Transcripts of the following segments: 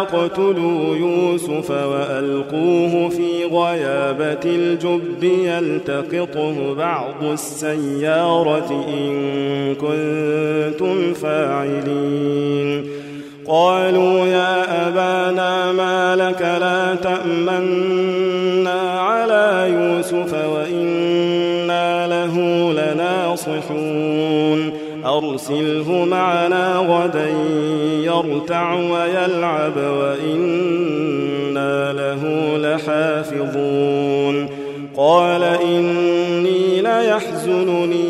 لا تقتلوا يوسف وألقوه في غيابة الجب يلتقطه بعض السيارة إن كنتم فاعلين. قالوا يا أبانا ما لك لا تأمنا أرسله معنا غدا يرتع ويلعب وإنا له لحافظون. قال إني ليحزنني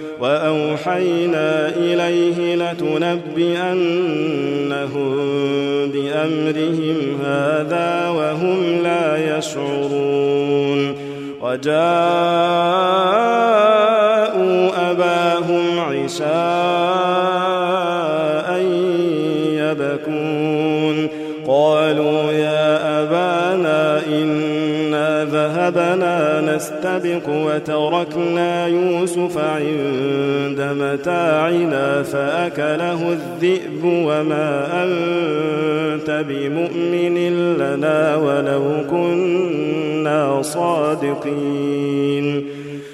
وأوحينا إليه لتنبئنهم بأمرهم هذا وهم لا يشعرون وجاءوا أباهم عشاء ذهبنا نستبق وتركنا يوسف عند متاعنا فأكله الذئب وما أنت بمؤمن لنا ولو كنا صادقين.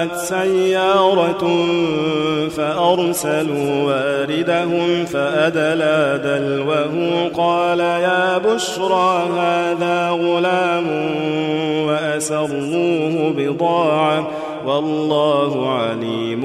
وجاءت سيارة فأرسلوا واردهم فأدلى دلوه قال يا بشرى هذا غلام وأسروه بضاعة والله عليم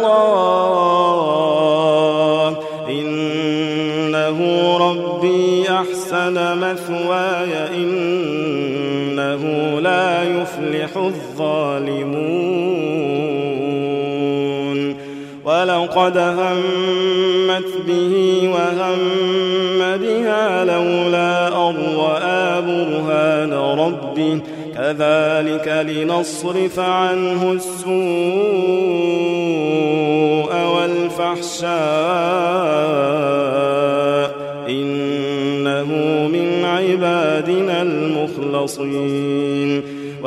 يفلح الظالمون ولقد همت به وهم بها لولا أن برهان ربه. كذلك لنصرف عنه السوء والفحشاء. إنه من عبادنا المخلصين.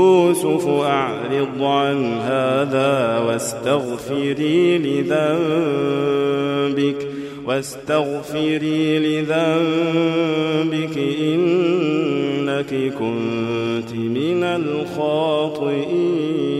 يوسف أعرض عن هذا واستغفري لذنبك واستغفري لذنبك إنك كنت من الخاطئين.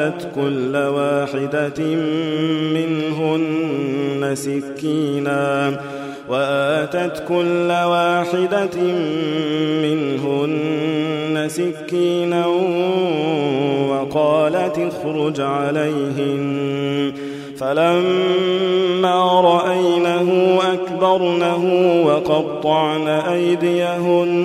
وآتت كل واحدة منهن سكينا وآتت كل واحدة منهن سكينا وقالت اخرج عليهن. فلما أكبرنه وقطعن أيديهن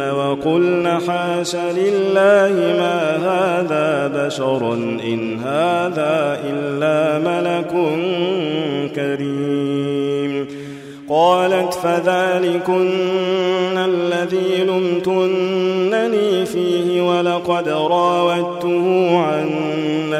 وقلن حاش لله ما هذا بشر إن هذا إلا ملك كريم. قالت فذلكن الذي لمتنني فيه ولقد راودته عن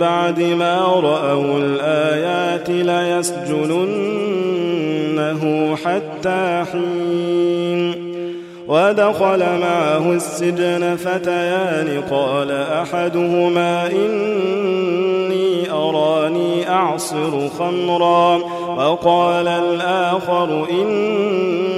بعد ما رأوا الآيات ليسجننه حتى حين ودخل معه السجن فتيان قال أحدهما إني أراني أعصر خمرا وقال الآخر إني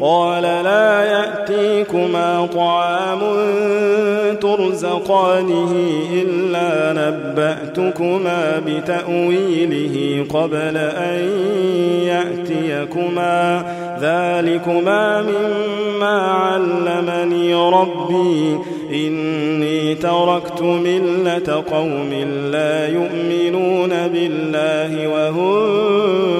قال لا يأتيكما طعام ترزقانه إلا نبأتكما بتأويله قبل أن يأتيكما. ذلكما مما علمني ربي. إني تركت ملة قوم لا يؤمنون بالله وهم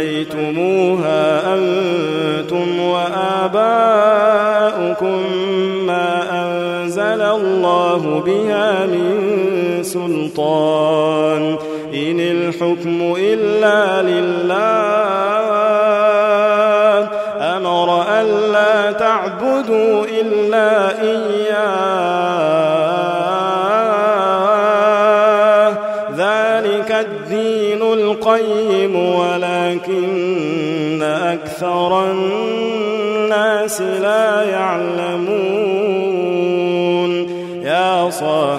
سميتموها أنتم وآباؤكم ما أنزل الله بها من سلطان. إن الحكم إلا لله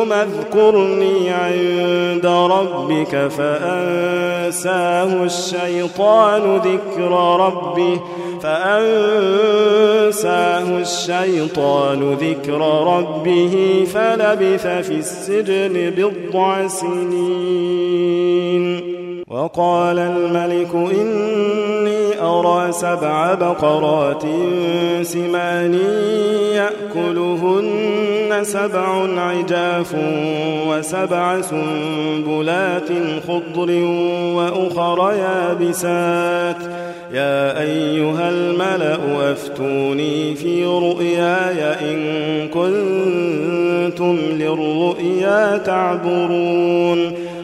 منهما اذكرني عند ربك فأنساه الشيطان ذكر ربه فأنساه الشيطان ذكر ربه فلبث في السجن بضع سنين وقال الملك إني أرى سبع بقرات سمان يأكلهن سبع عجاف وسبع سنبلات خضر وأخر يابسات. يا أيها الملأ أفتوني في رؤياي إن كنتم للرؤيا تعبرون.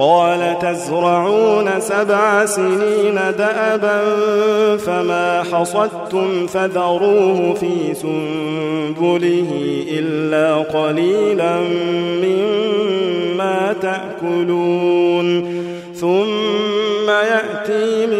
قال تزرعون سبع سنين دأبا فما حصدتم فذروه في سنبله إلا قليلا مما تأكلون ثم يأتي من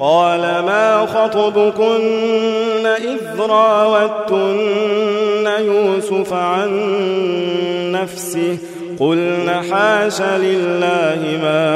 قال ما خطبكن إذ راوتن يوسف عن نفسه قلن حاش لله ما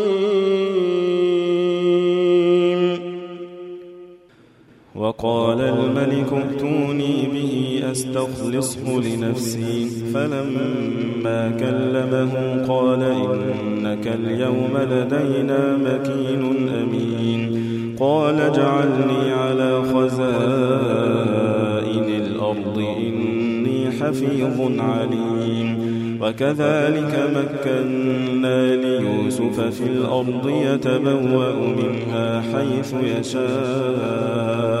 وقال الملك ائتوني به أستخلصه لنفسي. فلما كلمه قال إنك اليوم لدينا مكين أمين. قال اجعلني على خزائن الأرض إني حفيظ عليم. وكذلك مكنا ليوسف في الأرض يتبوأ منها حيث يشاء.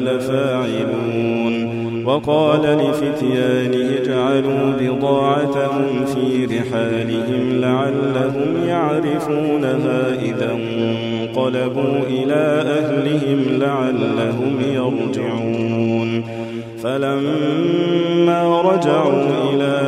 لفاعلون. وقال لفتيانه اجعلوا بضاعتهم في رحالهم لعلهم يعرفونها إذا انقلبوا إلى أهلهم لعلهم يرجعون. فلما رجعوا إلى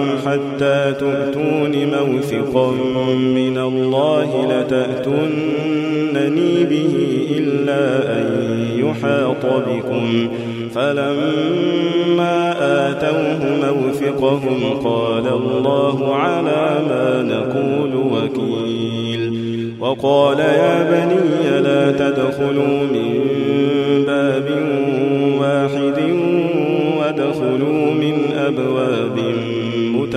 حتى تؤتون موثقا من الله لتأتونني به إلا أن يحاط بكم. فلما آتوه موثقهم قال الله على ما نقول وكيل. وقال يا بني لا تدخلوا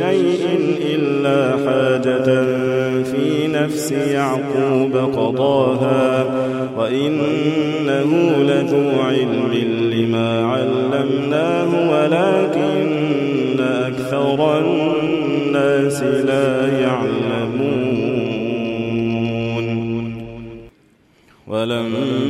شيء إلا حاجة في نفس يعقوب قضاها وإنه لذو علم لما علمناه ولكن أكثر الناس لا يعلمون. ولما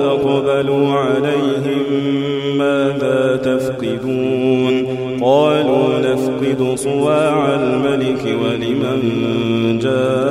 صواع الملك ولمن جاء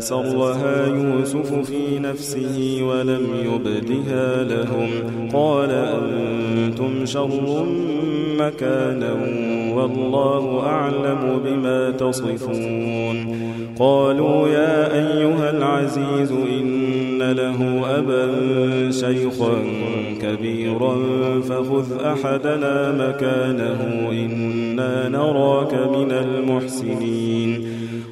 فأسرها يوسف في نفسه ولم يبدها لهم. قال أنتم شر مكانا والله أعلم بما تصفون. قالوا يا أيها العزيز إن له أبا شيخا كبيرا فخذ أحدنا مكانه إنا نراك من المحسنين.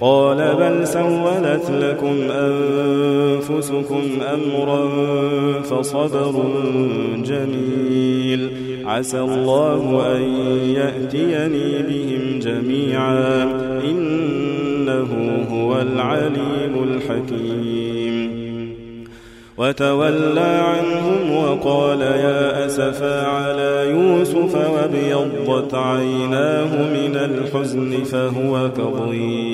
قال بل سولت لكم أنفسكم أمرا فصبر جميل. عسى الله أن يأتيني بهم جميعا. إنه هو العليم الحكيم. وتولى عنهم وقال يا أسفا على يوسف وابيضت عيناه من الحزن فهو كظيم.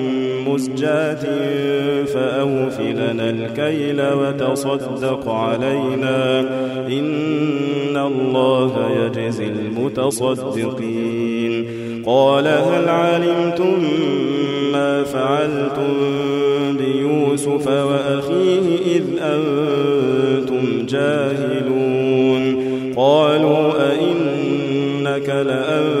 مزجاة فأوفلنا الكيل وتصدق علينا. إن الله يجزي المتصدقين. قال هل علمتم ما فعلتم بيوسف وأخيه إذ أنتم جاهلون؟ قالوا أئنك لأنت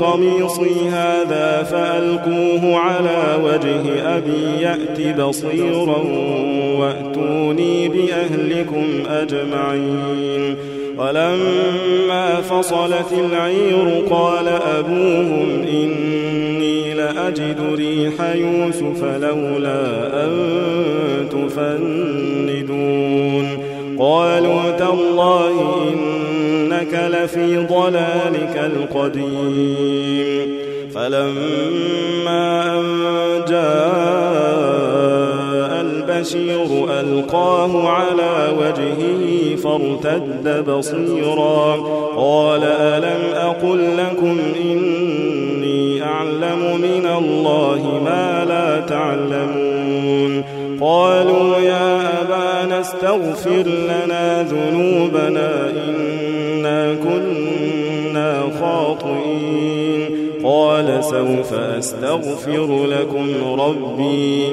بقميصي هذا فألقوه على وجه أبي يأت بصيرا وأتوني بأهلكم أجمعين. ولما فصلت العير قال أبوهم إني لأجد ريح يوسف لولا أن تفندون. قالوا تالله إنك لفي ضلالك القديم. فلما أن جاء البشير ألقاه على وجهه فارتد بصيرا. قال ألم أقل لكم إني نعلم من الله ما لا تعلمون. قالوا يا أبانا استغفر لنا ذنوبنا إنا كنا خاطئين. قال سوف أستغفر لكم ربي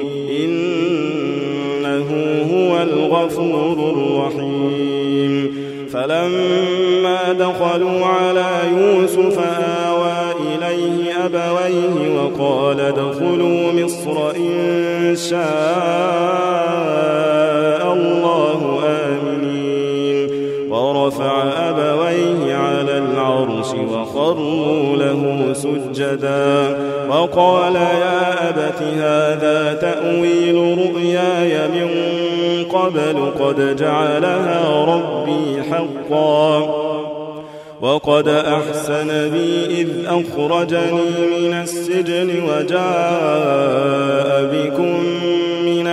إنه هو الغفور الرحيم. فلما دخلوا على يوسف آوى إليه أبويه وقال ادخلوا مصر إن شاء الله آمنين له سجدا. وقال يا أبت هذا تأويل رؤياي من قبل قد جعلها ربي حقا. وقد أحسن بي إذ أخرجني من السجن وجاء بكم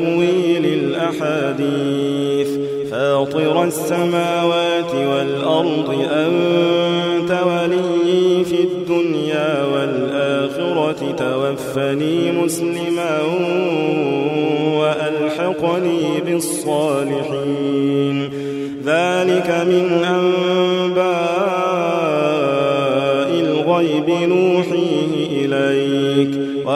تأويل الأحاديث. فاطر السماوات والأرض أنت ولي في الدنيا والآخرة. توفني مسلما وألحقني بالصالحين. ذلك من أنباء الغيب نوحيه إليك.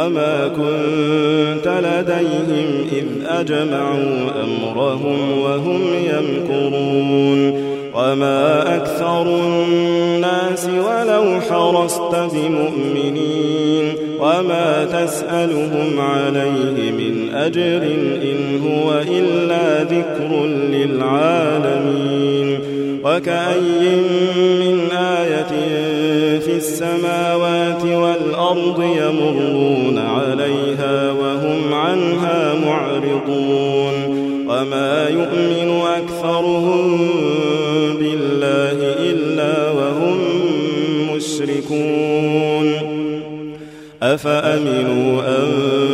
وما كنت لديهم إذ أجمعوا أمرهم وهم يمكرون وما أكثر الناس ولو حرصت بمؤمنين وما تسألهم عليه من أجر إن هو إلا ذكر للعالمين وكأي من آية في السماوات والأرض يمرون عليها وهم عنها معرضون وما يؤمن أكثرهم بالله إلا وهم مشركون أفأمنوا أن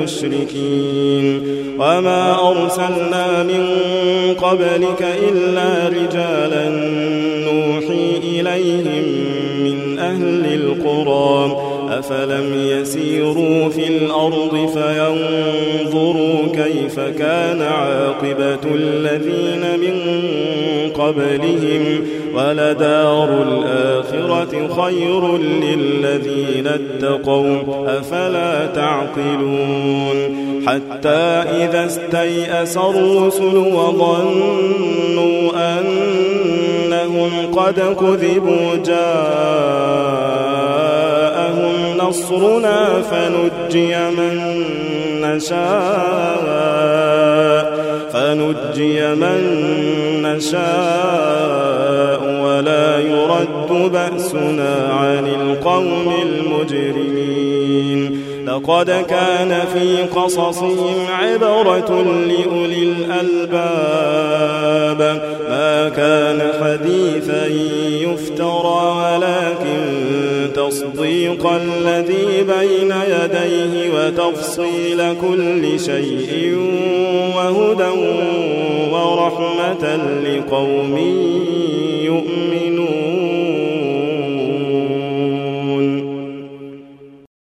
المشركين. وما أرسلنا من قبلك إلا رجالا نوحي إليهم من أهل القرى. أفلم يسيروا في الأرض فينظروا كيف كان عاقبة الذين من قبلهم ولدار خير للذين اتقوا أفلا تعقلون حتى إذا استيأس الرسل وظنوا أنهم قد كذبوا جاءهم نصرنا فنجي من نشاء فنجي من نشاء ولا يرد بأسنا عن القوم المجرمين. لقد كان في قصصهم عبرة لأولي الألباب. ما كان حديثا يفترى ولكن تصديق الذي بين يديه وتفصيل كل شيء وهدى ورحمة لقوم يؤمنون.